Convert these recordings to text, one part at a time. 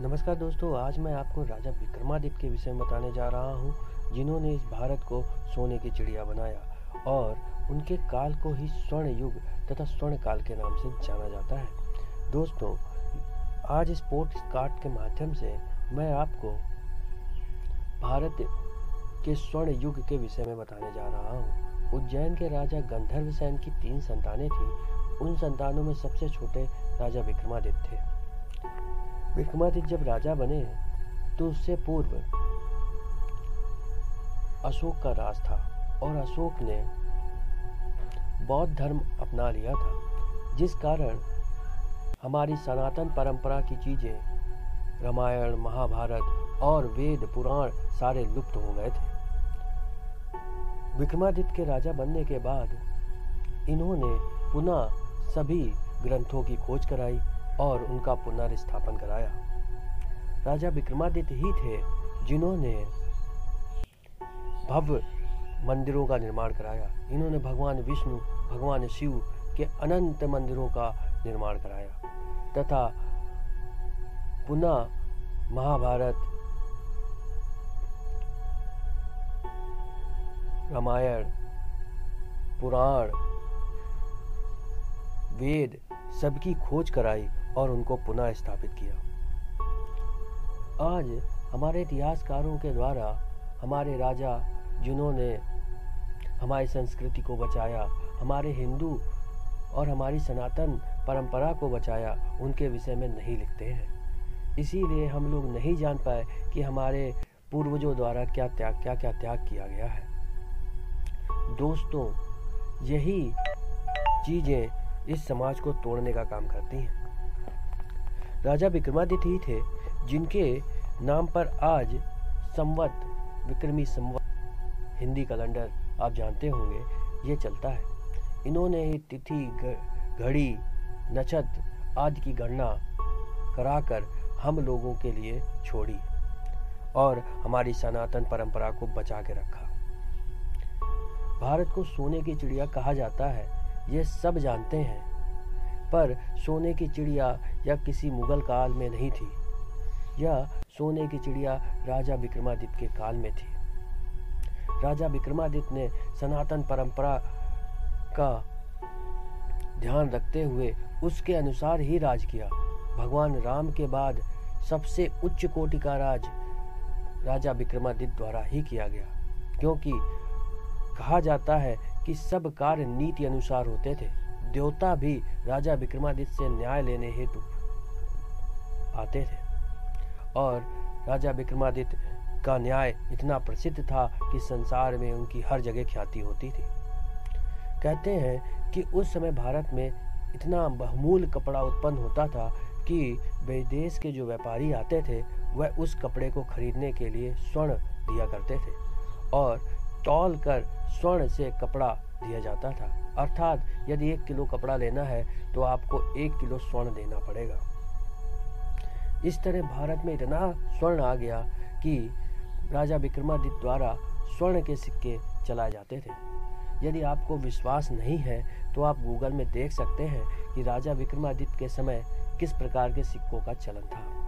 नमस्कार दोस्तों, आज मैं आपको राजा विक्रमादित्य के विषय में बताने जा रहा हूँ, जिन्होंने इस भारत को सोने की चिड़िया बनाया और उनके काल को ही स्वर्ण युग तथा स्वर्ण काल के नाम से जाना जाता है। दोस्तों, आज इस पोस्ट कार्ड के माध्यम से मैं आपको भारत के स्वर्ण युग के विषय में बताने जा रहा हूँ। उज्जैन के राजा गंधर्व सेन की तीन संतानें थी। उन संतानों में सबसे छोटे राजा विक्रमादित्य थे। विक्रमादित्य जब राजा बने तो उससे पूर्व अशोक का राज था और अशोक ने बौद्ध धर्म अपना लिया था, जिस कारण हमारी सनातन परंपरा की चीज़ें, रामायण, महाभारत और वेद, पुराण सारे लुप्त हो गए थे। विक्रमादित्य के राजा बनने के बाद इन्होंने पुनः सभी ग्रंथों की खोज कराई। और उनका पुनर्स्थापन कराया। राजा विक्रमादित्य ही थे जिन्होंने भव्य मंदिरों का निर्माण कराया। इन्होंने भगवान विष्णु, भगवान शिव के अनंत मंदिरों का निर्माण कराया तथा पुनः महाभारत, रामायण, पुराण, वेद सबकी खोज कराई। और उनको पुनः स्थापित किया। आज हमारे इतिहासकारों के द्वारा हमारे राजा, जिन्होंने हमारी संस्कृति को बचाया, हमारे हिंदू और हमारी सनातन परंपरा को बचाया, उनके विषय में नहीं लिखते हैं। इसीलिए हम लोग नहीं जान पाए कि हमारे पूर्वजों द्वारा क्या त्याग क्या क्या त्याग किया गया है। दोस्तों, यही चीज़ें इस समाज को तोड़ने का काम करती हैं। राजा विक्रमादित्य ही थे, जिनके नाम पर आज संवत विक्रमी संवत, हिंदी कैलेंडर आप जानते होंगे, ये चलता है। इन्होंने ही तिथि घड़ी, नक्षत्र आदि की गणना कराकर हम लोगों के लिए छोड़ी और हमारी सनातन परंपरा को बचा के रखा। भारत को सोने की चिड़िया कहा जाता है, ये सब जानते हैं। पर सोने की चिड़िया या किसी मुगल काल में नहीं थी यह सोने की चिड़िया राजा विक्रमादित्य के काल में थी। राजा विक्रमादित्य ने सनातन परंपरा का ध्यान रखते हुए उसके अनुसार ही राज किया। भगवान राम के बाद सबसे उच्च कोटि का राज राजा विक्रमादित्य द्वारा ही किया गया, क्योंकि कहा जाता है कि सब कार्य नीति अनुसार होते थे। देवता भी राजा विक्रमादित्य से न्याय लेने हेतु आते थे। और राजा विक्रमादित्य का न्याय इतना प्रसिद्ध था कि संसार में उनकी हर जगह ख्याति होती थी। कहते हैं कि उस समय भारत में इतना बहुमूल कपड़ा उत्पन्न होता था कि विदेश के जो व्यापारी आते थे, वह उस कपड़े को खरीदने के लिए स्वर्ण दिया करते थे और तौल कर स्वर्ण से कपड़ा दिया जाता था। अर्थात, यदि एक किलो कपड़ा लेना है तो आपको एक किलो स्वर्ण देना पड़ेगा। इस तरह भारत में इतना स्वर्ण आ गया कि राजा विक्रमादित्य द्वारा स्वर्ण के सिक्के चलाए जाते थे। यदि आपको विश्वास नहीं है तो आप गूगल में देख सकते हैं कि राजा विक्रमादित्य के समय किस प्रकार के सिक्कों का चलन था।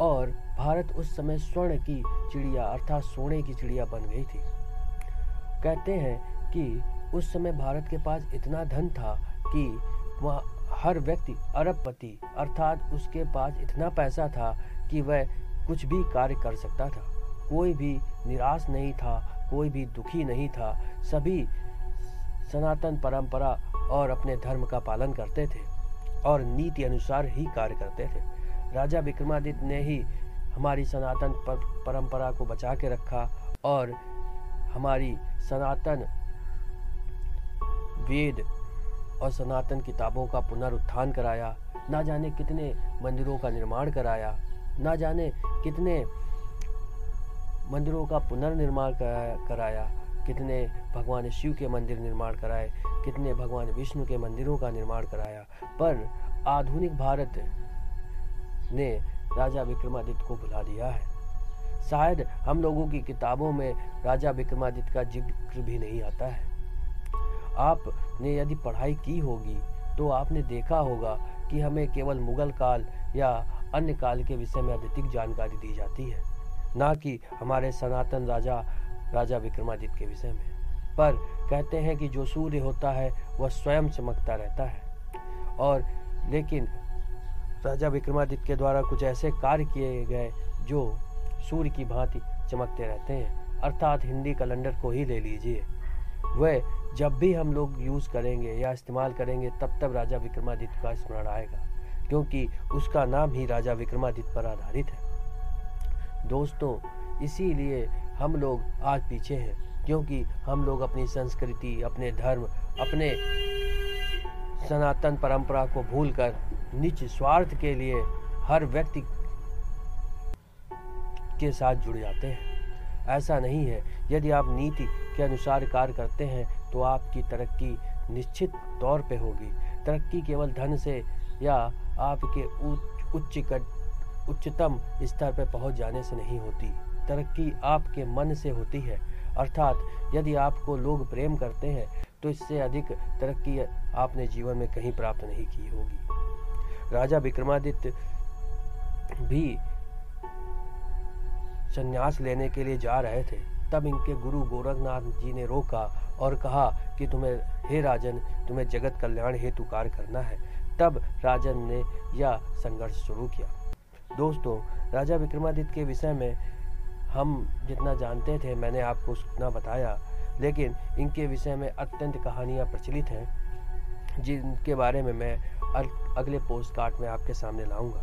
और भारत उस समय स्वर्ण की चिड़िया अर्थात सोने की चिड़िया बन गई थी। कहते हैं कि उस समय भारत के पास इतना धन था कि वह हर व्यक्ति अरबपति अर्थात उसके पास इतना पैसा था कि वह कुछ भी कार्य कर सकता था। कोई भी निराश नहीं था कोई भी दुखी नहीं था। सभी सनातन परंपरा और अपने धर्म का पालन करते थे और नीति अनुसार ही कार्य करते थे। राजा विक्रमादित्य ने ही हमारी सनातन पर, परंपरा को बचा के रखा और हमारी सनातन वेद और सनातन किताबों का पुनरुत्थान कराया, ना जाने कितने मंदिरों का निर्माण कराया, ना जाने कितने मंदिरों का पुनर्निर्माण कराया, कितने भगवान शिव के मंदिर निर्माण कराए, कितने भगवान विष्णु के मंदिरों का निर्माण कराया। पर आधुनिक भारत ने राजा विक्रमादित्य को भुला दिया है। शायद हम लोगों की किताबों में राजा विक्रमादित्य का ज़िक्र भी नहीं आता है। आपने यदि पढ़ाई की होगी तो आपने देखा होगा कि हमें केवल मुगल काल या अन्य काल के विषय में अधिक जानकारी दी जाती है, ना कि हमारे सनातन राजा राजा विक्रमादित्य के विषय में। पर कहते हैं कि जो सूर्य होता है, वह स्वयं चमकता रहता है। और लेकिन राजा विक्रमादित्य के द्वारा कुछ ऐसे कार्य किए गए, जो सूर्य की भांति चमकते रहते हैं, अर्थात हिंदी कैलेंडर को ही ले लीजिए। वह जब भी हम लोग यूज़ करेंगे या इस्तेमाल करेंगे, तब तब राजा विक्रमादित्य का स्मरण आएगा, क्योंकि उसका नाम ही राजा विक्रमादित्य पर आधारित है। दोस्तों, इसीलिए हम लोग आज पीछे हैं, क्योंकि हम लोग अपनी संस्कृति, अपने धर्म, अपने सनातन परंपरा को भूलकर निच स्वार्थ के लिए हर व्यक्ति के साथ जुड़ जाते हैं। ऐसा नहीं है। यदि आप नीति के अनुसार कार्य करते हैं तो आपकी तरक्की निश्चित तौर पे होगी। तरक्की केवल धन से या आपके उच्च उच्चतम स्तर पर पहुँच जाने से नहीं होती। तरक्की आपके मन से होती है। अर्थात, यदि आपको लोग प्रेम करते हैं तो इससे अधिक तरक्की आपने जीवन में कहीं प्राप्त नहीं की होगी। राजा विक्रमादित्य भी संन्यास लेने के लिए जा रहे थे, तब इनके गुरु गोरखनाथ जी ने रोका और कहा कि तुम्हें, हे राजन, तुम्हें जगत कल्याण हेतु कार्य करना है। तब राजन ने यह संघर्ष शुरू किया। दोस्तों, राजा विक्रमादित्य के विषय में हम जितना जानते थे, मैंने आपको उतना बताया, लेकिन इनके विषय में अत्यंत कहानियाँ प्रचलित हैं, जिनके बारे में मैं अगले पोस्ट कार्ड में आपके सामने लाऊँगा।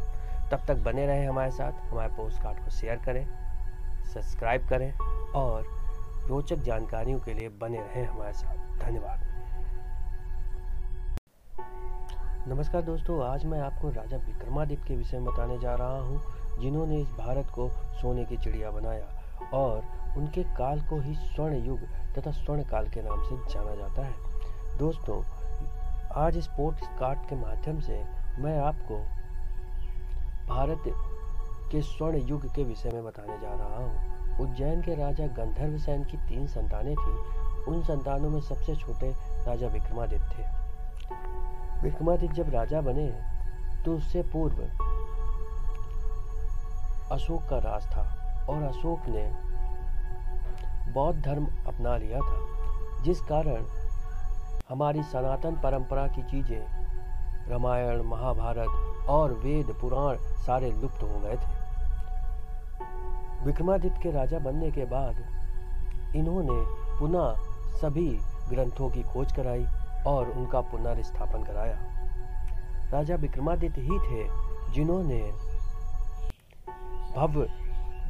तब तक बने रहें हमारे साथ, हमारे पोस्ट कार्ड को शेयर करें। सब्सक्राइब करें और रोचक जानकारियों के लिए बने रहें हमारे साथ। धन्यवाद। नमस्कार दोस्तों, आज मैं आपको राजा विक्रमादित्य के विषय में बताने जा रहा हूँ, जिन्होंने इस भारत को सोने की चिड़िया बनाया और उनके काल को ही स्वर्ण युग तथा स्वर्ण काल के नाम से जाना जाता है। दोस्तों, आज इस पोस्ट कार्ड के माध्यम से मैं आपको भारत के स्वर्ण युग के विषय में बताने जा रहा हूँ। उज्जैन के राजा गंधर्व सेन की तीन संतानें थी। उन संतानों में सबसे छोटे राजा विक्रमादित्य थे। विक्रमादित्य जब राजा बने तो उससे पूर्व अशोक का राज था और अशोक ने बौद्ध धर्म अपना लिया था, जिस कारण हमारी सनातन परंपरा की चीज़ें, रामायण, महाभारत और वेद पुराण सारे लुप्त हो गए थे। विक्रमादित्य के राजा बनने के बाद इन्होंने पुनः सभी ग्रंथों की खोज कराई और उनका पुनर्स्थापन कराया। राजा विक्रमादित्य ही थे जिन्होंने भव्य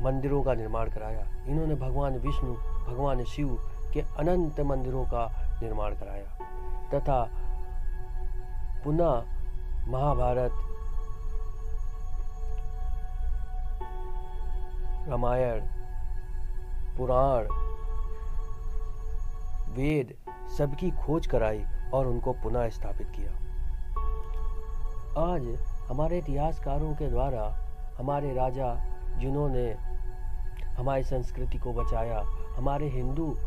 मंदिरों का निर्माण कराया। इन्होंने भगवान विष्णु, भगवान शिव के अनंत मंदिरों का निर्माण कराया तथा पुनः महाभारत रामायण, पुराण, वेद, सबकी खोज कराई और उनको पुनः स्थापित किया। आज हमारे इतिहासकारों के द्वारा हमारे राजा जिन्होंने हमारी संस्कृति को बचाया, हमारे हिंदू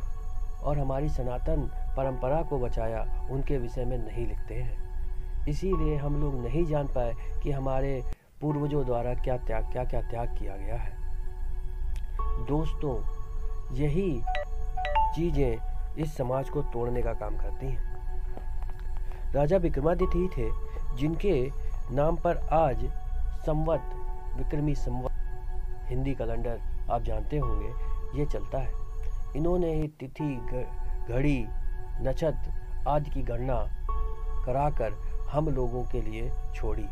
और हमारी सनातन परंपरा को बचाया, उनके विषय में नहीं लिखते हैं। इसीलिए हम लोग नहीं जान पाए कि हमारे पूर्वजों द्वारा क्या त्याग क्या क्या त्याग किया गया है। दोस्तों, यही चीज़ें इस समाज को तोड़ने का काम करती हैं। राजा विक्रमादित्य ही थे, जिनके नाम पर आज संवत, विक्रमी संवत, हिंदी कैलेंडर, आप जानते होंगे, ये चलता है। इन्होंने ही तिथि घड़ी, नक्षत्र आदि की गणना कराकर हम लोगों के लिए छोड़ी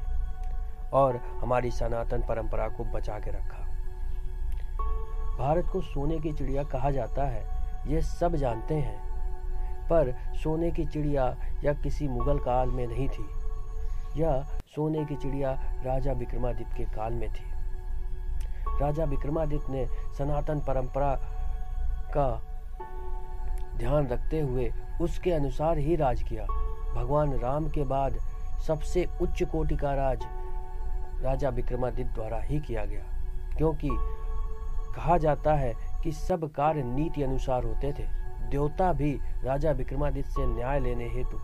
और हमारी सनातन परंपरा को बचा के रखा। भारत को सोने की चिड़िया कहा जाता है ये सब जानते हैं। पर सोने की चिड़िया या किसी मुगल काल में नहीं थी। यह सोने की चिड़िया राजा विक्रमादित्य के काल में थी। राजा विक्रमादित्य ने सनातन परंपरा का ध्यान रखते हुए उसके अनुसार ही राज किया। भगवान राम के बाद सबसे उच्च कोटि का राज राजा विक्रमादित्य द्वारा ही किया गया, क्योंकि कहा जाता है कि सब कार्य नीति अनुसार होते थे। देवता भी राजा विक्रमादित्य से न्याय लेने हेतु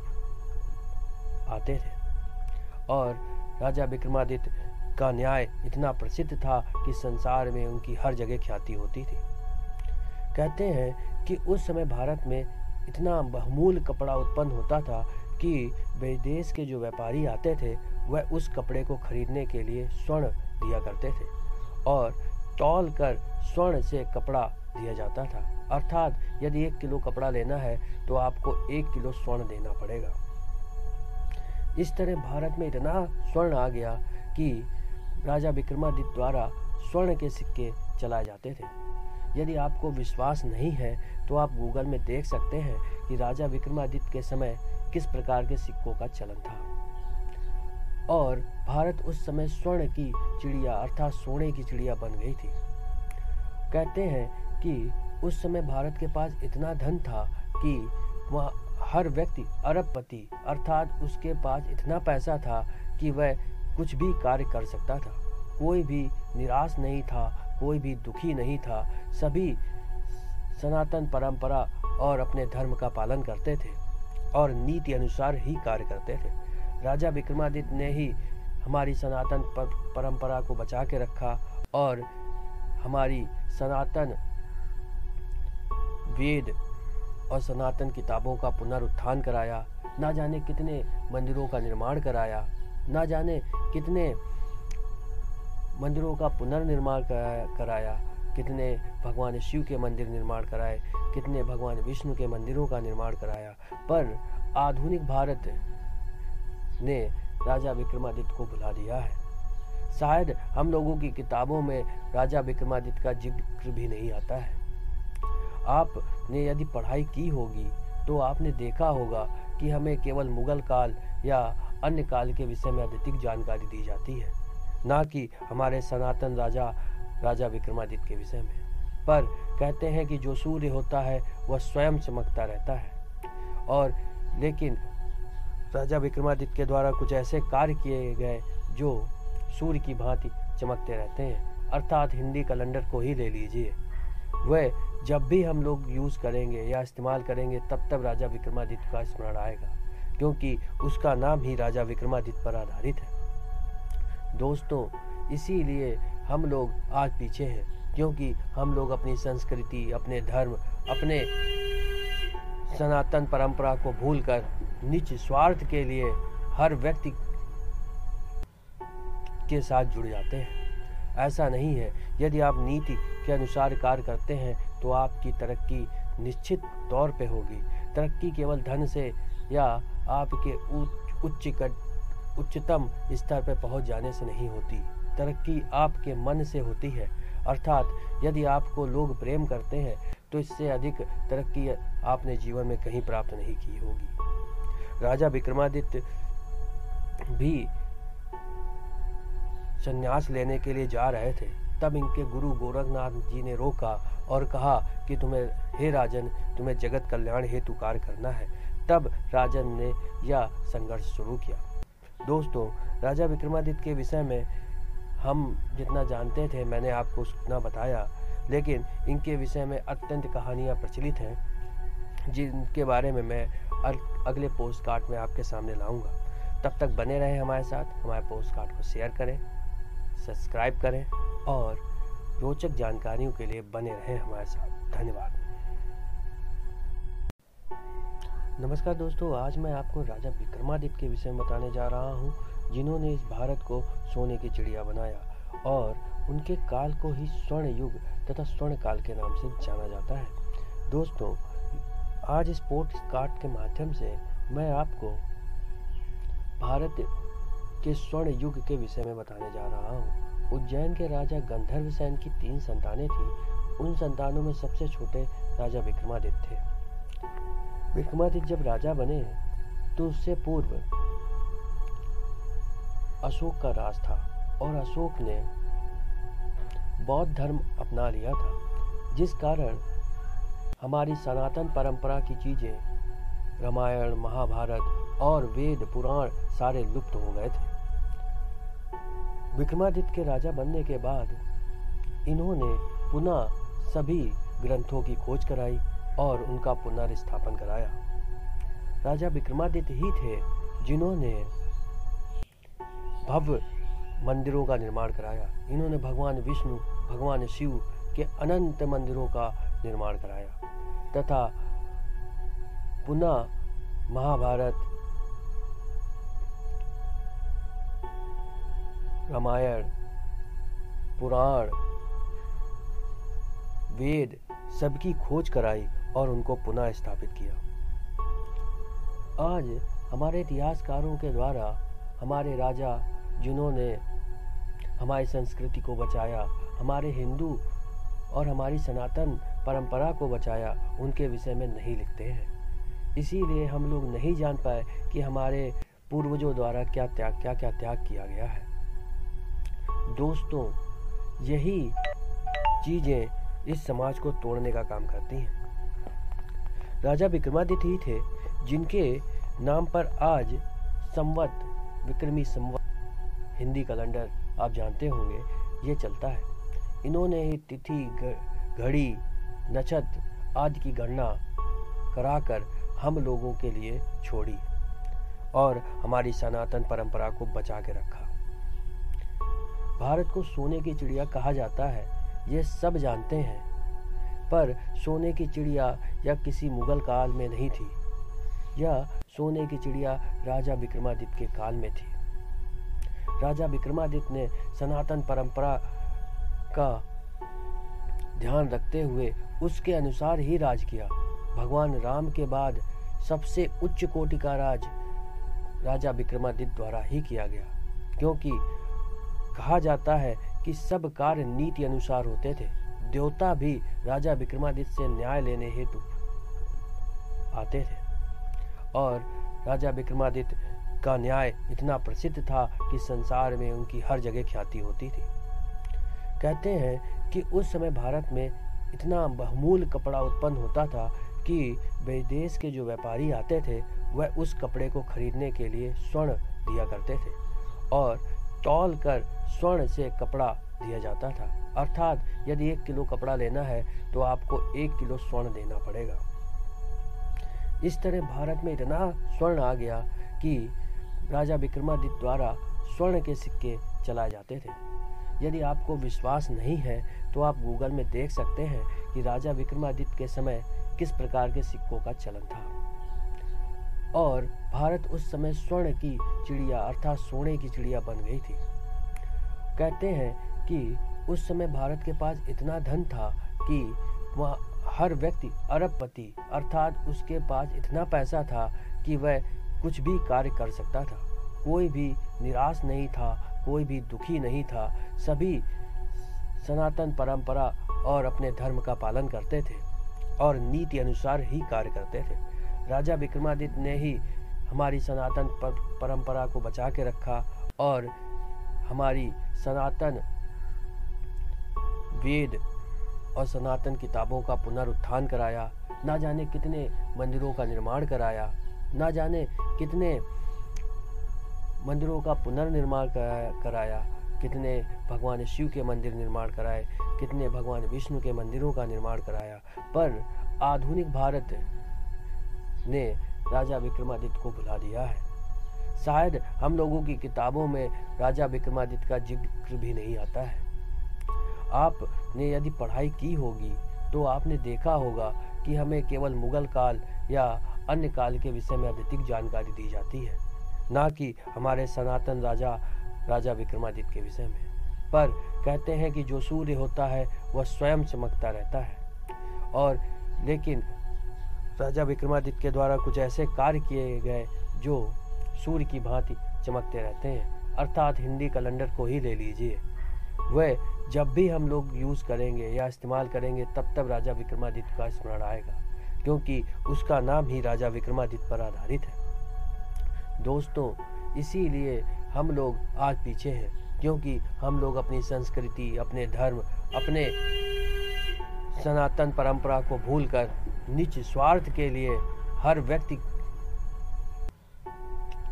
आते थे। और राजा विक्रमादित्य का न्याय इतना प्रसिद्ध था कि संसार में उनकी हर जगह ख्याति होती थी। कहते हैं कि उस समय भारत में इतना बहुमूल कपड़ा उत्पन्न होता था कि विदेश के जो व्यापारी आते थे, वह उस कपड़े को खरीदने के लिए स्वर्ण दिया करते थे। और तौल कर स्वर्ण से कपड़ा दिया जाता था। अर्थात यदि एक किलो कपड़ा लेना है तो आपको एक किलो स्वर्ण देना पड़ेगा। इस तरह भारत में इतना स्वर्ण आ गया कि राजा विक्रमादित्य द्वारा स्वर्ण के सिक्के चलाए जाते थे। यदि आपको विश्वास नहीं है तो आप गूगल में देख सकते हैं कि राजा विक्रमादित्य के समय किस प्रकार के सिक्कों का चलन था। और भारत उस समय स्वर्ण की चिड़िया अर्थात सोने की चिड़िया बन गई थी। कहते हैं कि उस समय भारत के पास इतना धन था कि वह हर व्यक्ति, अरबपति अर्थात उसके पास इतना पैसा था कि वह कुछ भी कार्य कर सकता था। कोई भी निराश नहीं था, कोई भी दुखी नहीं था। सभी सनातन परंपरा और अपने धर्म का पालन करते थे और नीति अनुसार ही कार्य करते थे। राजा विक्रमादित्य ने ही हमारी सनातन पर परंपरा को बचा के रखा और हमारी सनातन वेद और सनातन किताबों का पुनरुत्थान कराया। ना जाने कितने मंदिरों का निर्माण कराया। ना जाने कितने मंदिरों का पुनर्निर्माण कराया। कितने भगवान शिव के मंदिर निर्माण कराए। कितने भगवान विष्णु के मंदिरों का निर्माण कराया। पर आधुनिक भारत ने राजा विक्रमादित्य को बुला दिया है। शायद हम लोगों की किताबों में राजा विक्रमादित्य का ज़िक्र भी नहीं आता है। आपने यदि पढ़ाई की होगी तो आपने देखा होगा कि हमें केवल मुगल काल या अन्य काल के विषय में अधिक जानकारी दी जाती है, ना कि हमारे सनातन राजा राजा विक्रमादित्य के विषय में। पर कहते हैं कि जो सूर्य होता है, वह स्वयं चमकता रहता है। और लेकिन राजा विक्रमादित्य के द्वारा कुछ ऐसे कार्य किए गए जो सूर्य की भांति चमकते रहते हैं। अर्थात हिंदी कैलेंडर को ही ले लीजिए। वह जब भी हम लोग यूज़ करेंगे या इस्तेमाल करेंगे, तब तब राजा विक्रमादित्य का स्मरण आएगा, क्योंकि उसका नाम ही राजा विक्रमादित्य पर आधारित है। दोस्तों, इसीलिए हम लोग आज पीछे हैं, क्योंकि हम लोग अपनी संस्कृति, अपने धर्म, अपने सनातन परंपरा को भूलकर निज स्वार्थ के लिए हर व्यक्ति के साथ जुड़ जाते हैं। ऐसा नहीं है। यदि आप नीति के अनुसार कार्य करते हैं तो आपकी तरक्की निश्चित तौर पे होगी। तरक्की केवल धन से या आपके उच्च उच्चतम स्तर पर पहुँच जाने से नहीं होती। तरक्की आपके मन से होती है। अर्थात, यदि आपको लोग प्रेम करते हैं तो इससे अधिक तरक्की आपने जीवन में कहीं प्राप्त नहीं की होगी। राजा विक्रमादित्य भी संन्यास लेने के लिए जा रहे थे। तब इनके गुरु गोरखनाथ जी ने रोका और कहा कि तुम्हें, हे राजन, तुम्हें जगत कल्याण हेतु कार्य करना है। तब राजन ने यह संघर्ष शुरू किया। दोस्तों, राजा विक्रमादित्य के विषय में हम जितना जानते थे, मैंने आपको उतना बताया। लेकिन इनके विषय में अत्यंत कहानियाँ प्रचलित हैं, जिनके बारे में मैं अगले पोस्ट कार्ड में आपके सामने लाऊँगा। तब तक बने रहें हमारे साथ। हमारे पोस्ट कार्ड को शेयर करें सब्सक्राइब करें और रोचक जानकारियों के लिए बने रहें हमारे साथ। धन्यवाद। नमस्कार दोस्तों, आज मैं आपको राजा विक्रमादित्य के विषय में बताने जा रहा हूँ, जिन्होंने इस भारत को सोने की चिड़िया बनाया और उनके काल को ही स्वर्ण युग तथा स्वर्ण काल के नाम से जाना जाता है। दोस्तों, आज इस कार्ड के माध्यम से मैं आपको भारत के स्वर्ण युग के विषय में बताने जा रहा हूँ। उज्जैन के राजा गंधर्व सेन की तीन संतानें थी। उन संतानों में सबसे छोटे राजा विक्रमादित्य थे। विक्रमादित्य जब राजा बने तो उससे पूर्व अशोक का राज था और अशोक ने बौद्ध धर्म अपना लिया था, जिस कारण हमारी सनातन परंपरा की चीज़ें, रामायण, महाभारत और वेद, पुराण सारे लुप्त हो गए थे। विक्रमादित्य के राजा बनने के बाद इन्होंने पुनः सभी ग्रंथों की खोज कराई और उनका पुनर्स्थापन कराया। राजा विक्रमादित्य ही थे जिन्होंने भव्य मंदिरों का निर्माण कराया। इन्होंने भगवान विष्णु, भगवान शिव के अनंत मंदिरों का निर्माण कराया। तथा पुनः महाभारत, रामायण, पुराण, वेद सबकी खोज कराई और उनको पुनः स्थापित किया। आज हमारे इतिहासकारों के द्वारा हमारे राजा जिन्होंने हमारी संस्कृति को बचाया, हमारे हिंदू और हमारी सनातन परंपरा को बचाया, उनके विषय में नहीं लिखते हैं। इसीलिए हम लोग नहीं जान पाए कि हमारे पूर्वजों द्वारा क्या त्याग क्या क्या त्याग किया गया है। दोस्तों, यही चीज़ें इस समाज को तोड़ने का काम करती हैं। राजा विक्रमादित्य ही थे, जिनके नाम पर आज संवत, विक्रमी संवत हिंदी कैलेंडर आप जानते होंगे, ये चलता है। इन्होंने ही तिथि घड़ी, नक्षत्र आदि की गणना कराकर हम लोगों के लिए छोड़ी और हमारी सनातन परंपरा को बचा के रखा। भारत को सोने की चिड़िया कहा जाता है, ये सब जानते हैं, पर सोने की चिड़िया या किसी मुगल काल में नहीं थी। यह सोने की चिड़िया राजा विक्रमादित्य के काल में थी। राजा विक्रमादित्य ने सनातन परंपरा का ध्यान रखते हुए उसके अनुसार ही राज किया। भगवान राम के बाद सबसे उच्च कोटि का राज राजा विक्रमादित्य द्वारा ही किया गया, क्योंकि कहा जाता है कि सब कार्य नीति अनुसार होते थे। देवता भी राजा विक्रमादित्य से न्याय लेने हेतु आते थे। और राजा विक्रमादित्य का न्याय इतना प्रसिद्ध था कि संसार में उनकी हर जगह ख्याति होती थी। कहते हैं कि उस समय भारत में इतना बहुमूल कपड़ा उत्पन्न होता था कि विदेश के जो व्यापारी आते थे, वह उस कपड़े को खरीदने के लिए स्वर्ण दिया करते थे और तौल कर स्वर्ण से कपड़ा दिया जाता था। अर्थात यदि एक किलो कपड़ा लेना है तो आपको एक किलो स्वर्ण देना पड़ेगा। इस तरह भारत में इतना स्वर्ण आ गया कि राजा विक्रमादित्य द्वारा स्वर्ण के सिक्के चलाए जाते थे। यदि आपको विश्वास नहीं है तो आप गूगल में देख सकते हैं कि राजा विक्रमादित्य के समय किस प्रकार के सिक्कों का चलन था। और भारत उस समय स्वर्ण की चिड़िया अर्थात सोने की चिड़िया बन गई थी। कहते हैं कि उस समय भारत के पास इतना धन था कि वह हर व्यक्ति अरबपति अर्थात उसके पास इतना पैसा था कि वह कुछ भी कार्य कर सकता था। कोई भी निराश नहीं था कोई भी दुखी नहीं था। सभी सनातन परंपरा और अपने धर्म का पालन करते थे और नीति अनुसार ही कार्य करते थे। राजा विक्रमादित्य ने ही हमारी सनातन पर, परंपरा को बचा के रखा और हमारी सनातन वेद और सनातन किताबों का पुनरुत्थान कराया। ना जाने कितने मंदिरों का निर्माण कराया ना जाने कितने मंदिरों का पुनर्निर्माण कराया कितने भगवान शिव के मंदिर निर्माण कराए, कितने भगवान विष्णु के मंदिरों का निर्माण कराया। पर आधुनिक भारत ने राजा विक्रमादित्य को भुला दिया है। शायद हम लोगों की किताबों में राजा विक्रमादित्य का ज़िक्र भी नहीं आता है। आपने यदि पढ़ाई की होगी तो आपने देखा होगा कि हमें केवल मुगल काल या अन्य काल के विषय में अधिक जानकारी दी जाती है। ना कि हमारे सनातन राजा राजा विक्रमादित्य के विषय में। पर कहते हैं कि जो सूर्य होता है, वह स्वयं चमकता रहता है। और लेकिन राजा विक्रमादित्य के द्वारा कुछ ऐसे कार्य किए गए, जो सूर्य की भांति चमकते रहते हैं। अर्थात हिंदी कैलेंडर को ही ले लीजिए। वह जब भी हम लोग यूज़ करेंगे या इस्तेमाल करेंगे, तब तब राजा विक्रमादित्य का स्मरण आएगा। क्योंकि उसका नाम ही राजा विक्रमादित्य पर आधारित है। दोस्तों, इसीलिए हम लोग आज पीछे हैं, क्योंकि हम लोग अपनी संस्कृति, अपने धर्म, अपने सनातन परंपरा को भूलकर निज स्वार्थ के लिए हर व्यक्ति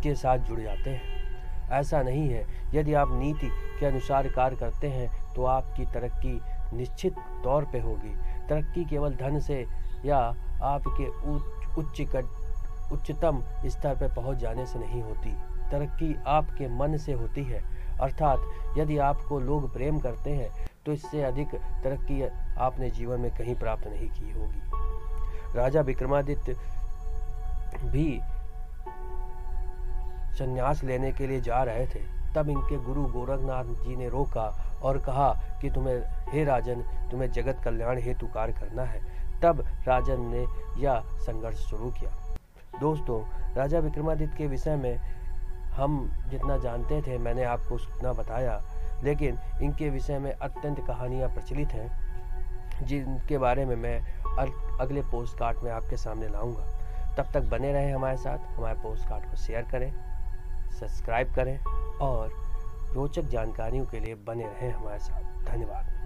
के साथ जुड़ जाते हैं। ऐसा नहीं है, यदि आप नीति के अनुसार कार्य करते हैं तो आपकी तरक्की निश्चित तौर पे होगी। तरक्की केवल धन से या आपके उच्च उच्चतम स्तर पर पहुँच जाने से नहीं होती। तरक्की आपके मन से होती है। अर्थात, यदि आपको लोग प्रेम करते हैं तो इससे अधिक तरक्की आपने जीवन में कहीं प्राप्त नहीं की होगी। राजा विक्रमादित्य भी संन्यास लेने के लिए जा रहे थे। तब इनके गुरु गोरखनाथ जी ने रोका और कहा कि तुम्हें हे राजन, तुम्हें जगत कल्याण हेतु कार्य करना है। तब राजन ने यह संघर्ष शुरू किया। दोस्तों, राजा विक्रमादित्य के विषय में हम जितना जानते थे, मैंने आपको उतना बताया, लेकिन इनके विषय में अत्यंत कहानियाँ प्रचलित हैं, जिनके बारे में मैं अगले पोस्ट कार्ड में आपके सामने लाऊँगा। तब तक बने रहें हमारे साथ, हमारे पोस्ट कार्ड को शेयर करें सब्सक्राइब करें, और रोचक जानकारियों के लिए बने रहें हमारे साथ। धन्यवाद।